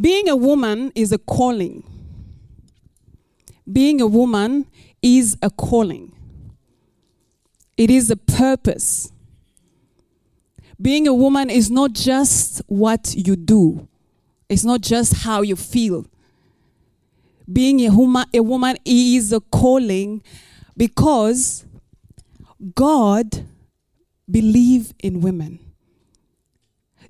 Being a woman is a calling. Being a woman is a calling. It is a purpose. Being a woman is not just what you do, it's not just how you feel. Being a, huma- a woman is a calling because God believe in women.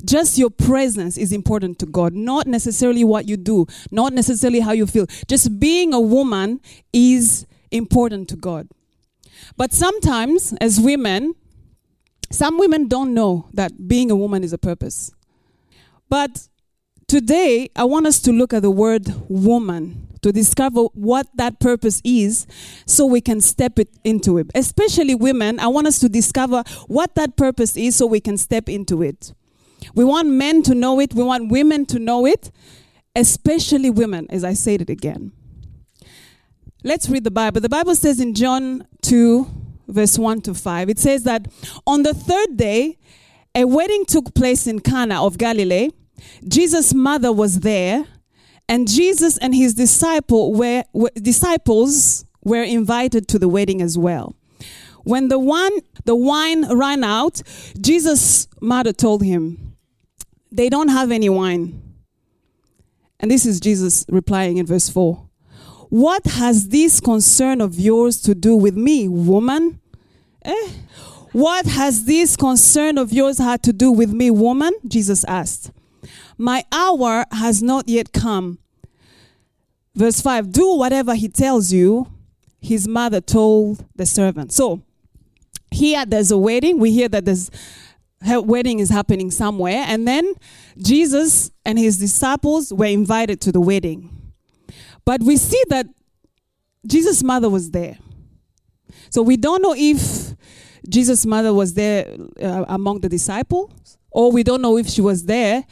Just your presence is important to God, not necessarily what you do, not necessarily how you feel. Just being a woman is important to God. But sometimes, as women, some women don't know that being a woman is a purpose. But today, I want us to look at the word woman to discover what that purpose is so we can step it into it. Especially women, I want us to discover what that purpose is so we can step into it. We want men to know it, we want women to know it, especially women, as I said it again. Let's read the Bible. The Bible says in John 2, verse 1 to 5, it says that on the third day, a wedding took place in Cana of Galilee. Jesus' mother was there, and Jesus and his disciple were, were, disciples were invited to the wedding as well. When the, one, the wine ran out, Jesus' mother told him, They don't have any wine. And this is Jesus replying in verse 4. What has this concern of yours to do with me, woman? Eh? What has this concern of yours had to do with me, woman? Jesus asked. My hour has not yet come. Verse 5 Do whatever he tells you, his mother told the servant. So, here there's a wedding. We hear that there's a wedding is happening somewhere. And then Jesus and his disciples were invited to the wedding. But we see that Jesus' mother was there. So we don't know if Jesus' mother was there uh, among the disciples, or we don't know if she was there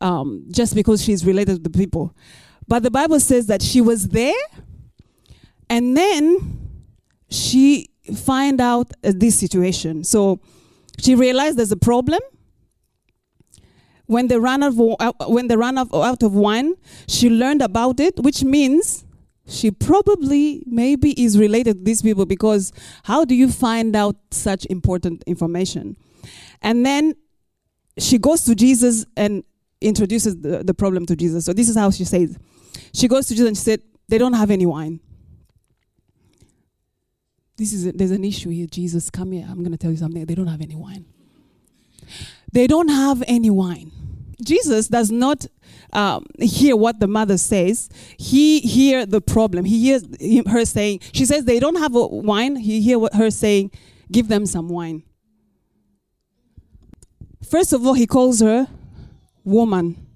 um, just because she's related to the people. But the Bible says that she was there, and then she find out uh, this situation. So she realized there's a problem. When they ran out of, uh, when they ran out, of wine, she learned about it, which means she probably maybe is related to these people because how do you find out such important information? And then she goes to Jesus and introduces the, the problem to Jesus. So this is how she says. She goes to Jesus and she said, They don't have any wine. This is a, there's an issue here. Jesus, come here. I'm going to tell you something. They don't have any wine. They don't have any wine. Jesus does not um, hear what the mother says. He hear the problem. He hears her saying. She says they don't have wine. He hear what her saying. Give them some wine. First of all, he calls her woman.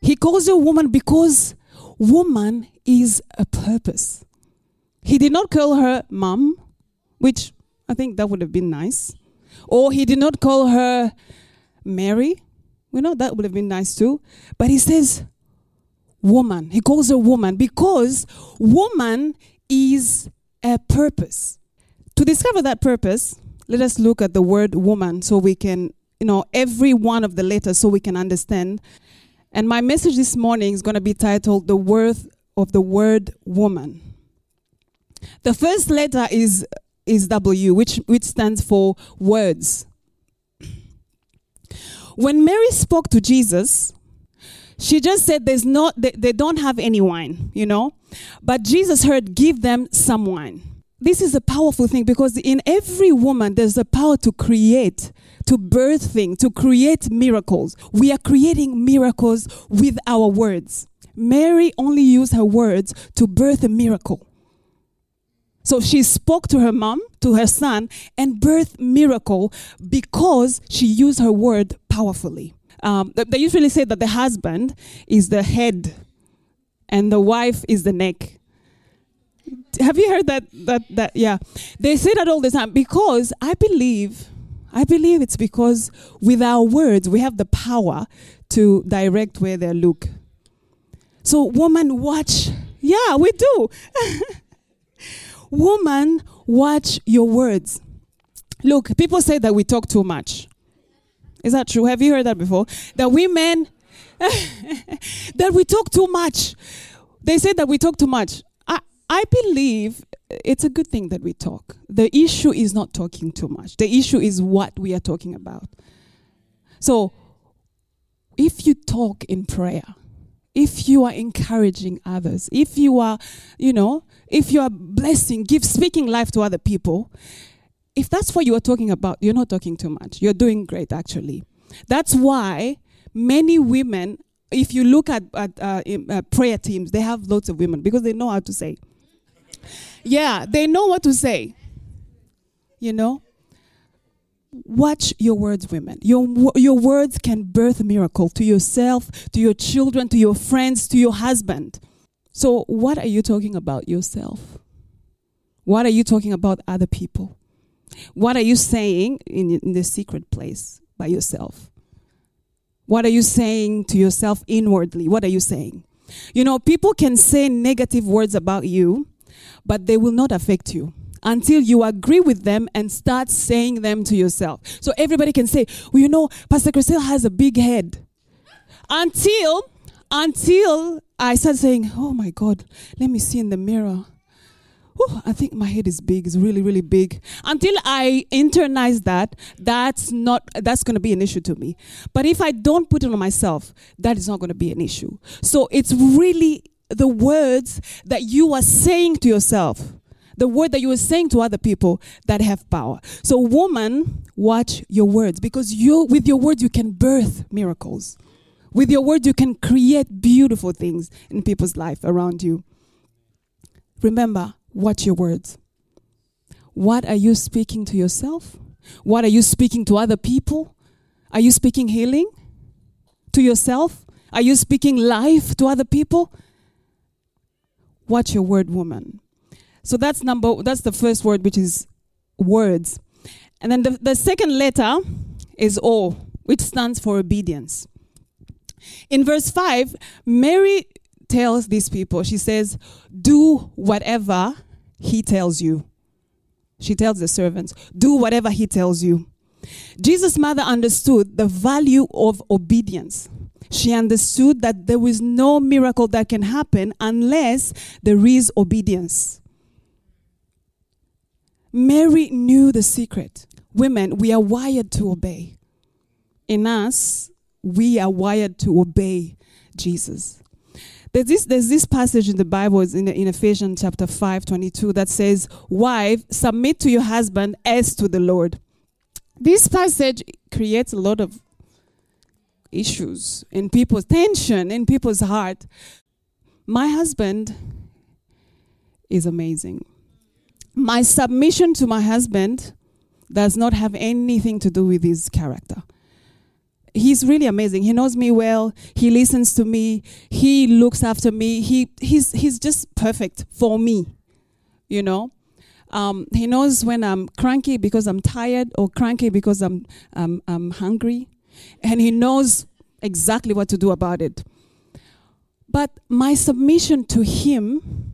He calls her woman because woman is a purpose. He did not call her mom, which I think that would have been nice. Or he did not call her Mary. We know that would have been nice too. But he says woman. He calls her woman because woman is a purpose. To discover that purpose, let us look at the word woman so we can, you know, every one of the letters so we can understand. And my message this morning is going to be titled The Worth of the Word Woman. The first letter is is W, which, which stands for words. When Mary spoke to Jesus, she just said there's not they, they don't have any wine, you know? But Jesus heard give them some wine. This is a powerful thing because in every woman there's a power to create, to birth things, to create miracles. We are creating miracles with our words. Mary only used her words to birth a miracle. So she spoke to her mom, to her son, and birthed miracle because she used her word powerfully. Um, they usually say that the husband is the head and the wife is the neck. Have you heard that? That that yeah, they say that all the time because I believe, I believe it's because with our words we have the power to direct where they look. So, woman, watch. Yeah, we do. Woman, watch your words. Look, people say that we talk too much. Is that true? Have you heard that before? That women, that we talk too much. They say that we talk too much. I, I believe it's a good thing that we talk. The issue is not talking too much, the issue is what we are talking about. So, if you talk in prayer, if you are encouraging others, if you are, you know, if you are blessing, give speaking life to other people, if that's what you are talking about, you're not talking too much. You're doing great, actually. That's why many women, if you look at, at uh, in, uh, prayer teams, they have lots of women because they know how to say. Yeah, they know what to say. You know? Watch your words, women. Your, your words can birth a miracle to yourself, to your children, to your friends, to your husband. So, what are you talking about yourself? What are you talking about other people? What are you saying in, in the secret place by yourself? What are you saying to yourself inwardly? What are you saying? You know, people can say negative words about you, but they will not affect you until you agree with them and start saying them to yourself. So everybody can say, well, you know, Pastor Christelle has a big head. Until, until I start saying, oh my God, let me see in the mirror. Whew, I think my head is big. It's really, really big. Until I internalize that, that's not that's going to be an issue to me. But if I don't put it on myself, that is not going to be an issue. So it's really the words that you are saying to yourself the word that you are saying to other people that have power. So, woman, watch your words because you, with your words, you can birth miracles. With your words, you can create beautiful things in people's life around you. Remember, watch your words. What are you speaking to yourself? What are you speaking to other people? Are you speaking healing to yourself? Are you speaking life to other people? Watch your word, woman. So that's number that's the first word which is words. And then the, the second letter is O, which stands for obedience. In verse 5, Mary tells these people, she says, Do whatever he tells you. She tells the servants, Do whatever he tells you. Jesus' mother understood the value of obedience. She understood that there is no miracle that can happen unless there is obedience. Mary knew the secret. Women, we are wired to obey. In us, we are wired to obey Jesus. There's this, there's this passage in the Bible in, in Ephesians chapter 5, 22 that says, Wife, submit to your husband as to the Lord. This passage creates a lot of issues in people's tension in people's heart. My husband is amazing my submission to my husband does not have anything to do with his character. He's really amazing. He knows me well. He listens to me. He looks after me. He he's he's just perfect for me. You know, um, he knows when I'm cranky because I'm tired or cranky because I'm, um, I'm hungry, and he knows exactly what to do about it. But my submission to him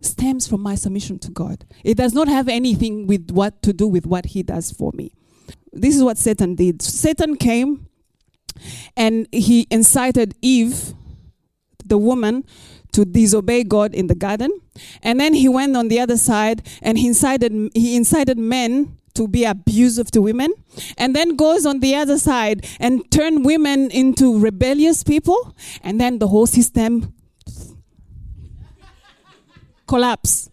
stems from my submission to God. It does not have anything with what to do with what he does for me. This is what Satan did. Satan came and he incited Eve, the woman, to disobey God in the garden. And then he went on the other side and he incited he incited men to be abusive to women and then goes on the other side and turn women into rebellious people and then the whole system collapse.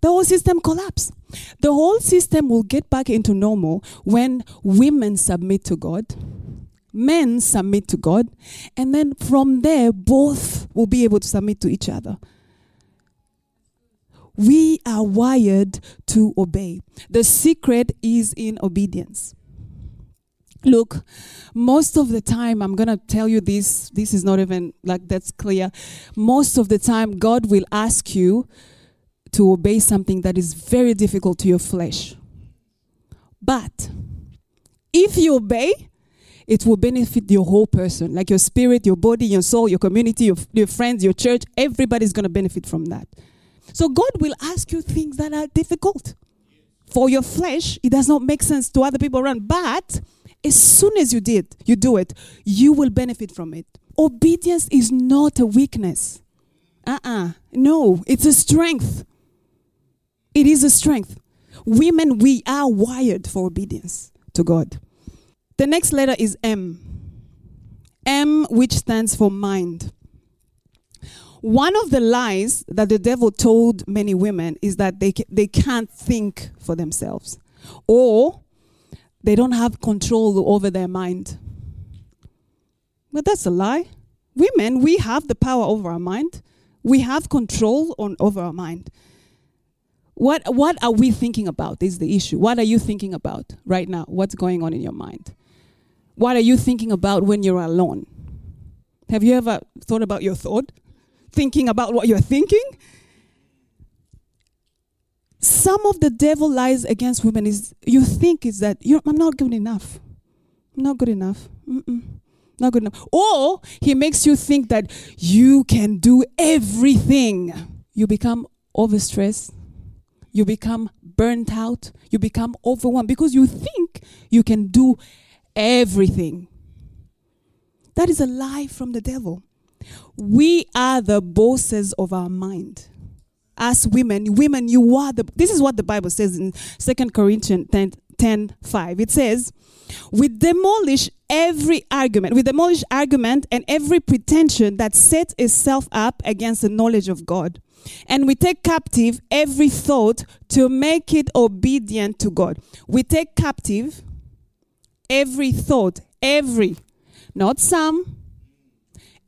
The whole system collapse. The whole system will get back into normal when women submit to God, men submit to God, and then from there, both will be able to submit to each other. We are wired to obey. The secret is in obedience. Look, most of the time, I'm going to tell you this, this is not even like that's clear. Most of the time, God will ask you to obey something that is very difficult to your flesh. But if you obey, it will benefit your whole person, like your spirit, your body, your soul, your community, your, your friends, your church. Everybody's going to benefit from that. So God will ask you things that are difficult for your flesh, it does not make sense to other people around. But as soon as you did, you do it, you will benefit from it. Obedience is not a weakness. Uh-uh. No, it's a strength. It is a strength. Women, we are wired for obedience to God. The next letter is M. M, which stands for mind. One of the lies that the devil told many women is that they, they can't think for themselves or they don't have control over their mind. But that's a lie. Women, we have the power over our mind. We have control on over our mind. What what are we thinking about is the issue. What are you thinking about right now? What's going on in your mind? What are you thinking about when you're alone? Have you ever thought about your thought? Thinking about what you're thinking? Some of the devil lies against women is you think is that you're, I'm not good enough. Not good enough. Mm-mm. Not good enough. Or he makes you think that you can do everything. You become overstressed. You become burnt out. You become overwhelmed because you think you can do everything. That is a lie from the devil. We are the bosses of our mind. As women, women, you are the. This is what the Bible says in Second Corinthians 10, 10 5. It says, We demolish every argument, we demolish argument and every pretension that sets itself up against the knowledge of God. And we take captive every thought to make it obedient to God. We take captive every thought, every, not some,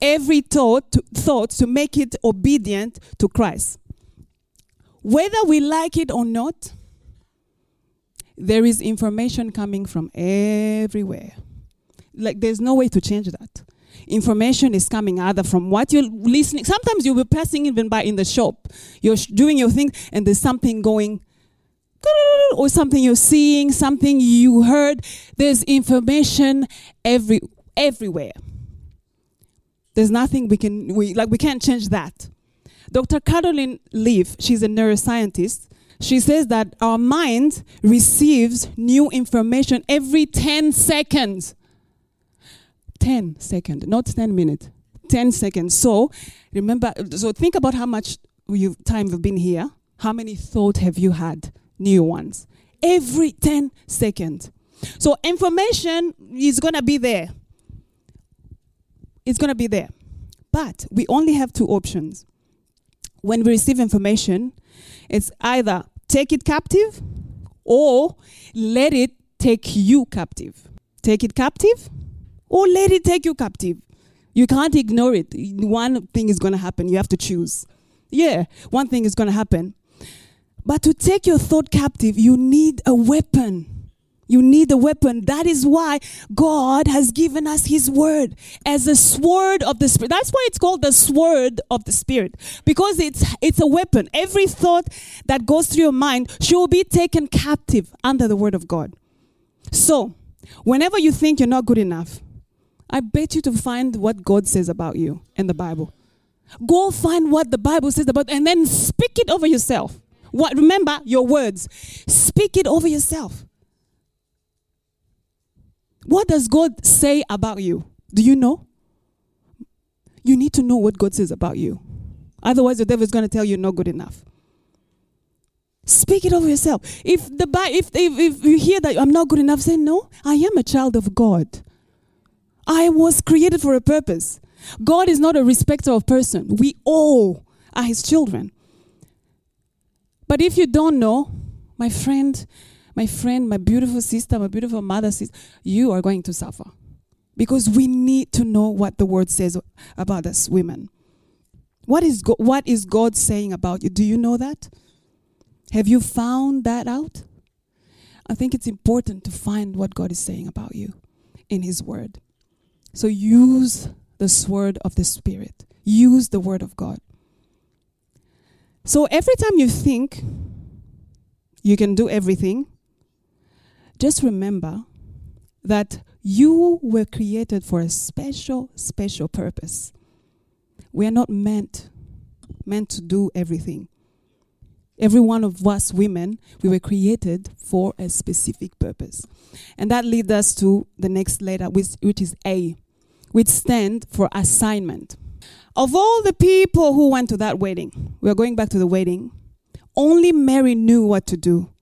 every thought to, thought to make it obedient to Christ. Whether we like it or not, there is information coming from everywhere. Like there's no way to change that. Information is coming either from what you're listening. Sometimes you'll be passing even by in the shop. You're sh- doing your thing and there's something going or something you're seeing, something you heard. There's information every everywhere. There's nothing we can we like we can't change that. Dr. Caroline Leaf, she's a neuroscientist. She says that our mind receives new information every 10 seconds. 10 seconds, not 10 minutes. 10 seconds. So, remember, so think about how much you time you've been here. How many thoughts have you had? New ones. Every 10 seconds. So, information is going to be there. It's going to be there. But we only have two options. When we receive information, it's either take it captive or let it take you captive. Take it captive or let it take you captive. You can't ignore it. One thing is going to happen. You have to choose. Yeah, one thing is going to happen. But to take your thought captive, you need a weapon. You need a weapon. That is why God has given us His word as a sword of the Spirit. That's why it's called the sword of the Spirit because it's it's a weapon. Every thought that goes through your mind should be taken captive under the word of God. So, whenever you think you're not good enough, I bet you to find what God says about you in the Bible. Go find what the Bible says about, and then speak it over yourself. What? Remember your words. Speak it over yourself. What does God say about you? Do you know? You need to know what God says about you. Otherwise, the devil is going to tell you not good enough. Speak it over yourself. If the if, if if you hear that I'm not good enough, say no. I am a child of God. I was created for a purpose. God is not a respecter of person. We all are His children. But if you don't know, my friend, my friend, my beautiful sister, my beautiful mother says, you are going to suffer. Because we need to know what the word says about us women. What is, Go- what is God saying about you? Do you know that? Have you found that out? I think it's important to find what God is saying about you in His Word. So use the sword of the Spirit, use the Word of God. So every time you think you can do everything, just remember that you were created for a special, special purpose. We are not meant meant to do everything. Every one of us women, we were created for a specific purpose. And that leads us to the next letter, which, which is A, which stands for assignment. Of all the people who went to that wedding, we are going back to the wedding, only Mary knew what to do.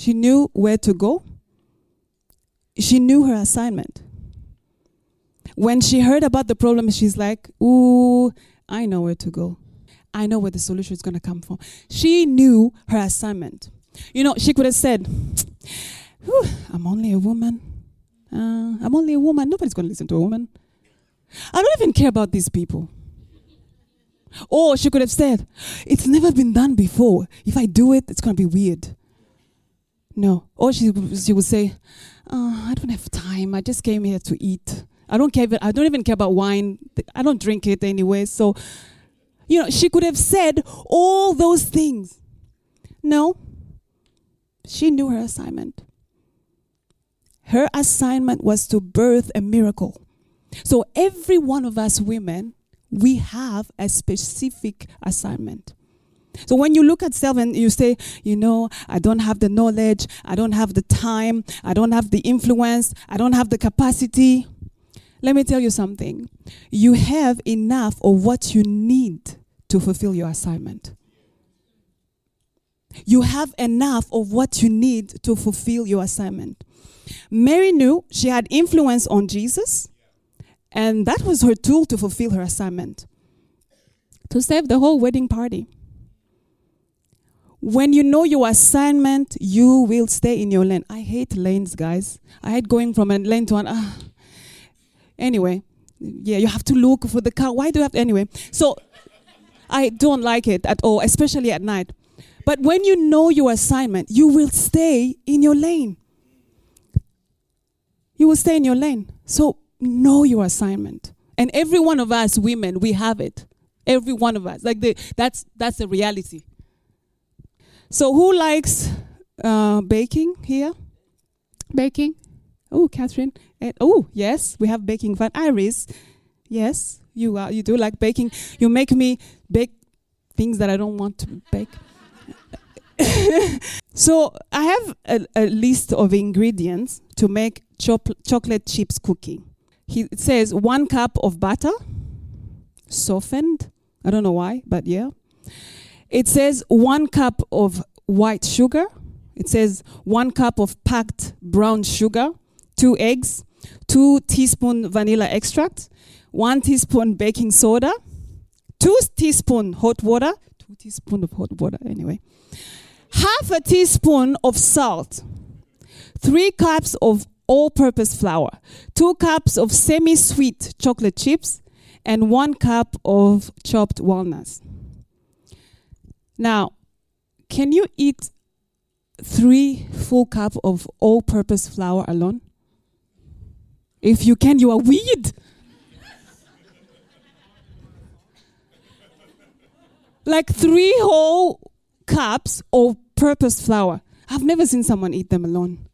She knew where to go. She knew her assignment. When she heard about the problem, she's like, Ooh, I know where to go. I know where the solution is going to come from. She knew her assignment. You know, she could have said, I'm only a woman. Uh, I'm only a woman. Nobody's going to listen to a woman. I don't even care about these people. Or she could have said, It's never been done before. If I do it, it's going to be weird. No. Or she, she would say, oh, I don't have time. I just came here to eat. I don't care. I don't even care about wine. I don't drink it anyway. So, you know, she could have said all those things. No. She knew her assignment. Her assignment was to birth a miracle. So every one of us women, we have a specific assignment. So when you look at self and you say, you know, I don't have the knowledge, I don't have the time, I don't have the influence, I don't have the capacity. Let me tell you something. You have enough of what you need to fulfill your assignment. You have enough of what you need to fulfill your assignment. Mary knew she had influence on Jesus, and that was her tool to fulfill her assignment to save the whole wedding party. When you know your assignment, you will stay in your lane. I hate lanes, guys. I hate going from a lane to an. Uh. Anyway, yeah, you have to look for the car. Why do you have to? Anyway, so I don't like it at all, especially at night. But when you know your assignment, you will stay in your lane. You will stay in your lane. So know your assignment. And every one of us women, we have it. Every one of us. Like the, that's that's the reality. So, who likes uh, baking here? Baking? Oh, Catherine. oh, yes, we have baking fun. Iris, yes, you are. You do like baking. You make me bake things that I don't want to bake. so I have a, a, list of ingredients to make chocolate chips cookie. He, it says one cup of butter, softened. I don't know why, but yeah. It says one cup of white sugar. It says one cup of packed brown sugar, two eggs, two teaspoon vanilla extract, one teaspoon baking soda, two teaspoon hot water, two teaspoon of hot water anyway, half a teaspoon of salt, three cups of all-purpose flour, two cups of semi-sweet chocolate chips, and one cup of chopped walnuts. Now, can you eat three full cup of all-purpose flour alone? If you can, you are weird. like three whole cups of purpose flour. I've never seen someone eat them alone.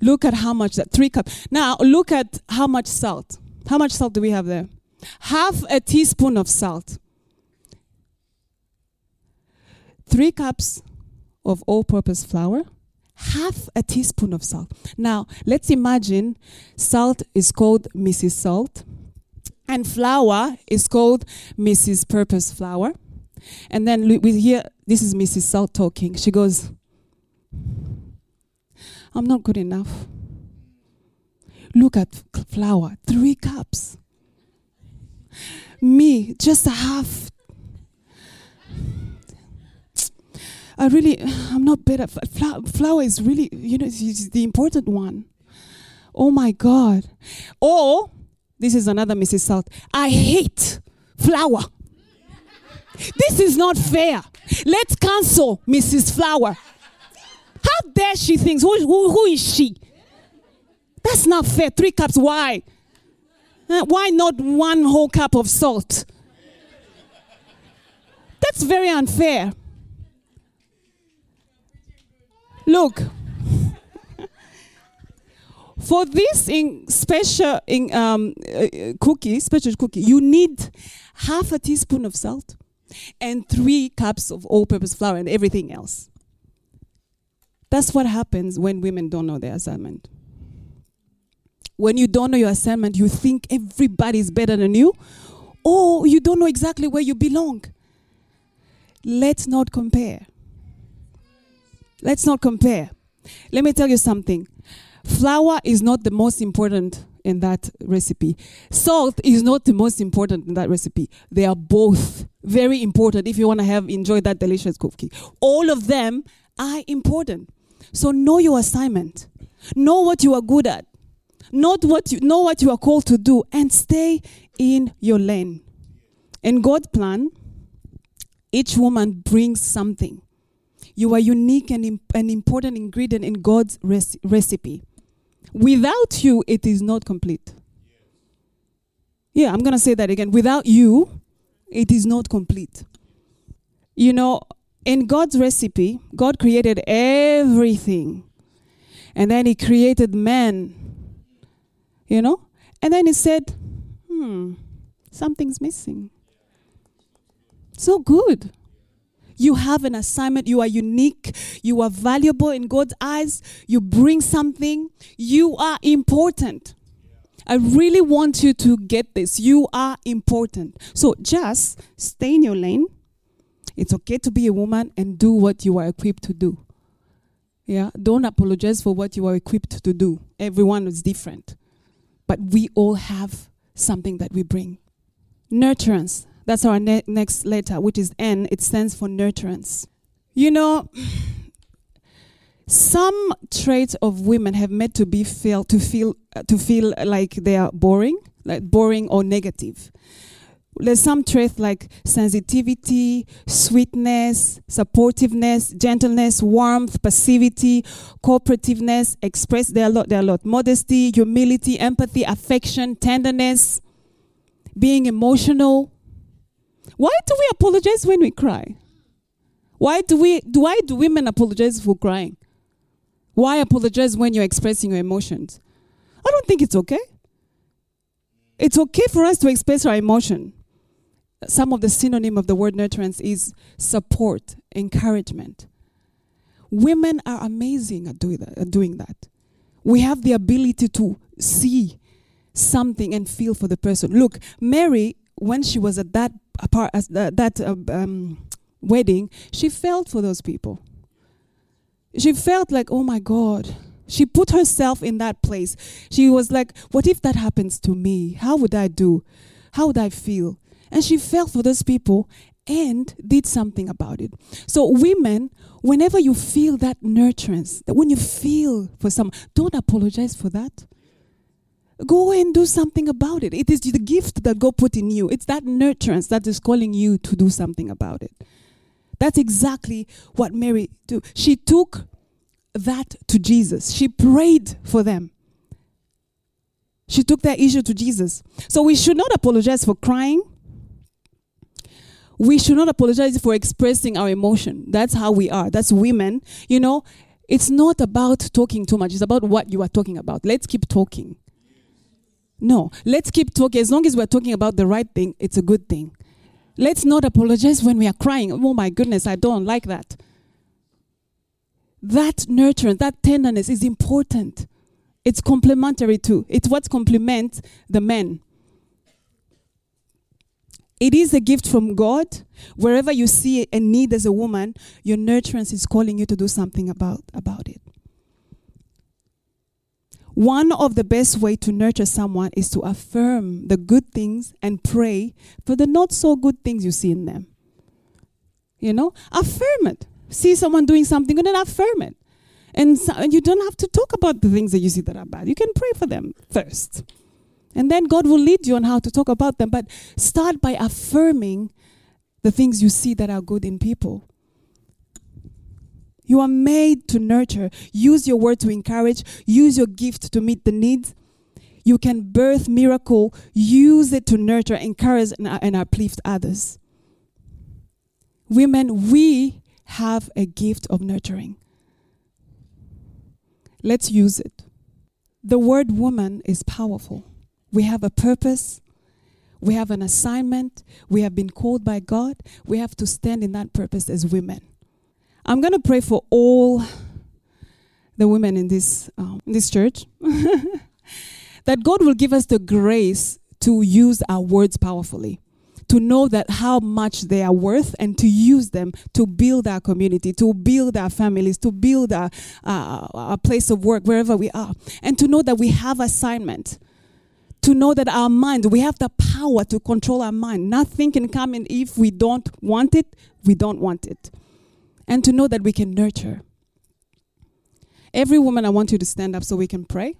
Look at how much that three cups. Now look at how much salt. How much salt do we have there? Half a teaspoon of salt three cups of all purpose flour, half a teaspoon of salt. Now, let's imagine salt is called Mrs. Salt, and flour is called Mrs. Purpose Flour. And then we hear this is Mrs. Salt talking. She goes, I'm not good enough. Look at flour, three cups. Me, just a half I really, I'm not better. Flour, flour is really, you know, it's the important one. Oh my God. Or, this is another Mrs. Salt. I hate flour. this is not fair. Let's cancel Mrs. Flour. How dare she thinks, who, who, who is she? That's not fair. Three cups, why? Uh, why not one whole cup of salt? That's very unfair. Look, for this in special in, um, uh, cookie, special cookie, you need half a teaspoon of salt, and three cups of all purpose flour and everything else. That's what happens when women don't know their assignment. When you don't know your assignment, you think everybody's better than you, or you don't know exactly where you belong. Let's not compare. Let's not compare. Let me tell you something. Flour is not the most important in that recipe. Salt is not the most important in that recipe. They are both very important if you want to have enjoy that delicious cookie. All of them are important. So know your assignment. Know what you are good at. Not what you know what you are called to do and stay in your lane. In God's plan, each woman brings something. You are unique and imp- an important ingredient in God's res- recipe. Without you, it is not complete. Yeah, I'm going to say that again. Without you, it is not complete. You know, in God's recipe, God created everything. And then He created man. You know? And then He said, hmm, something's missing. So good. You have an assignment. You are unique. You are valuable in God's eyes. You bring something. You are important. I really want you to get this. You are important. So just stay in your lane. It's okay to be a woman and do what you are equipped to do. Yeah, don't apologize for what you are equipped to do. Everyone is different. But we all have something that we bring. Nurturance. That's our ne- next letter, which is N. It stands for nurturance. You know, some traits of women have made to be feel to feel uh, to feel like they are boring, like boring or negative. There's some traits like sensitivity, sweetness, supportiveness, gentleness, warmth, passivity, cooperativeness, express there are a lot, there are a lot. Modesty, humility, empathy, affection, tenderness, being emotional, why do we apologize when we cry? Why do we do why do women apologize for crying? Why apologize when you're expressing your emotions? I don't think it's okay. It's okay for us to express our emotion. Some of the synonym of the word nurturance is support, encouragement. Women are amazing at doing that, at doing that. We have the ability to see something and feel for the person. Look, Mary, when she was at that apart as that, that uh, um, wedding, she felt for those people. She felt like, oh my God. She put herself in that place. She was like, what if that happens to me? How would I do? How would I feel? And she felt for those people and did something about it. So, women, whenever you feel that nurturance, that when you feel for some, don't apologize for that. Go and do something about it. It is the gift that God put in you. It's that nurturance that is calling you to do something about it. That's exactly what Mary do. She took that to Jesus. She prayed for them. She took that issue to Jesus. So we should not apologize for crying. We should not apologize for expressing our emotion. That's how we are. That's women. You know, it's not about talking too much. It's about what you are talking about. Let's keep talking. No, let's keep talking. As long as we're talking about the right thing, it's a good thing. Let's not apologize when we are crying. Oh my goodness, I don't like that. That nurturance, that tenderness is important. It's complementary too. It's what complements the men. It is a gift from God. Wherever you see a need as a woman, your nurturance is calling you to do something about, about it. One of the best way to nurture someone is to affirm the good things and pray for the not so good things you see in them. You know, affirm it. See someone doing something and then affirm it. And, so, and you don't have to talk about the things that you see that are bad. You can pray for them first. And then God will lead you on how to talk about them. But start by affirming the things you see that are good in people. You are made to nurture. Use your word to encourage. Use your gift to meet the needs. You can birth miracle. Use it to nurture, encourage, and, uh, and uplift others. Women, we have a gift of nurturing. Let's use it. The word woman is powerful. We have a purpose. We have an assignment. We have been called by God. We have to stand in that purpose as women. I'm going to pray for all the women in this, um, in this church that God will give us the grace to use our words powerfully to know that how much they are worth and to use them to build our community, to build our families, to build our, uh, our place of work wherever we are, and to know that we have assignment. To know that our mind, we have the power to control our mind. Nothing can come in if we don't want it, we don't want it. And to know that we can nurture. Every woman, I want you to stand up so we can pray.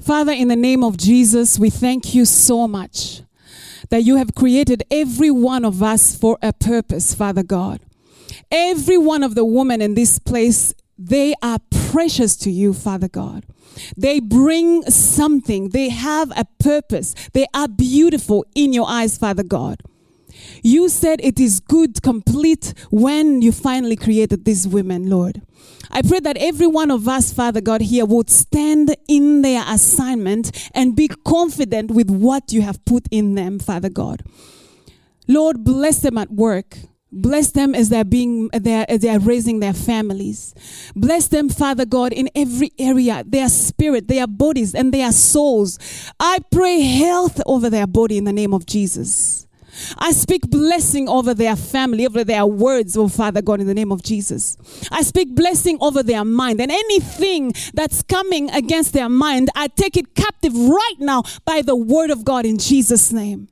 Father, in the name of Jesus, we thank you so much that you have created every one of us for a purpose, Father God. Every one of the women in this place, they are precious to you, Father God. They bring something, they have a purpose, they are beautiful in your eyes, Father God. You said it is good, complete when you finally created these women, Lord. I pray that every one of us, Father God, here would stand in their assignment and be confident with what you have put in them, Father God. Lord, bless them at work. Bless them as they're being they're, as they are raising their families. Bless them, Father God, in every area, their spirit, their bodies, and their souls. I pray health over their body in the name of Jesus. I speak blessing over their family, over their words, oh Father God, in the name of Jesus. I speak blessing over their mind and anything that's coming against their mind, I take it captive right now by the word of God in Jesus' name.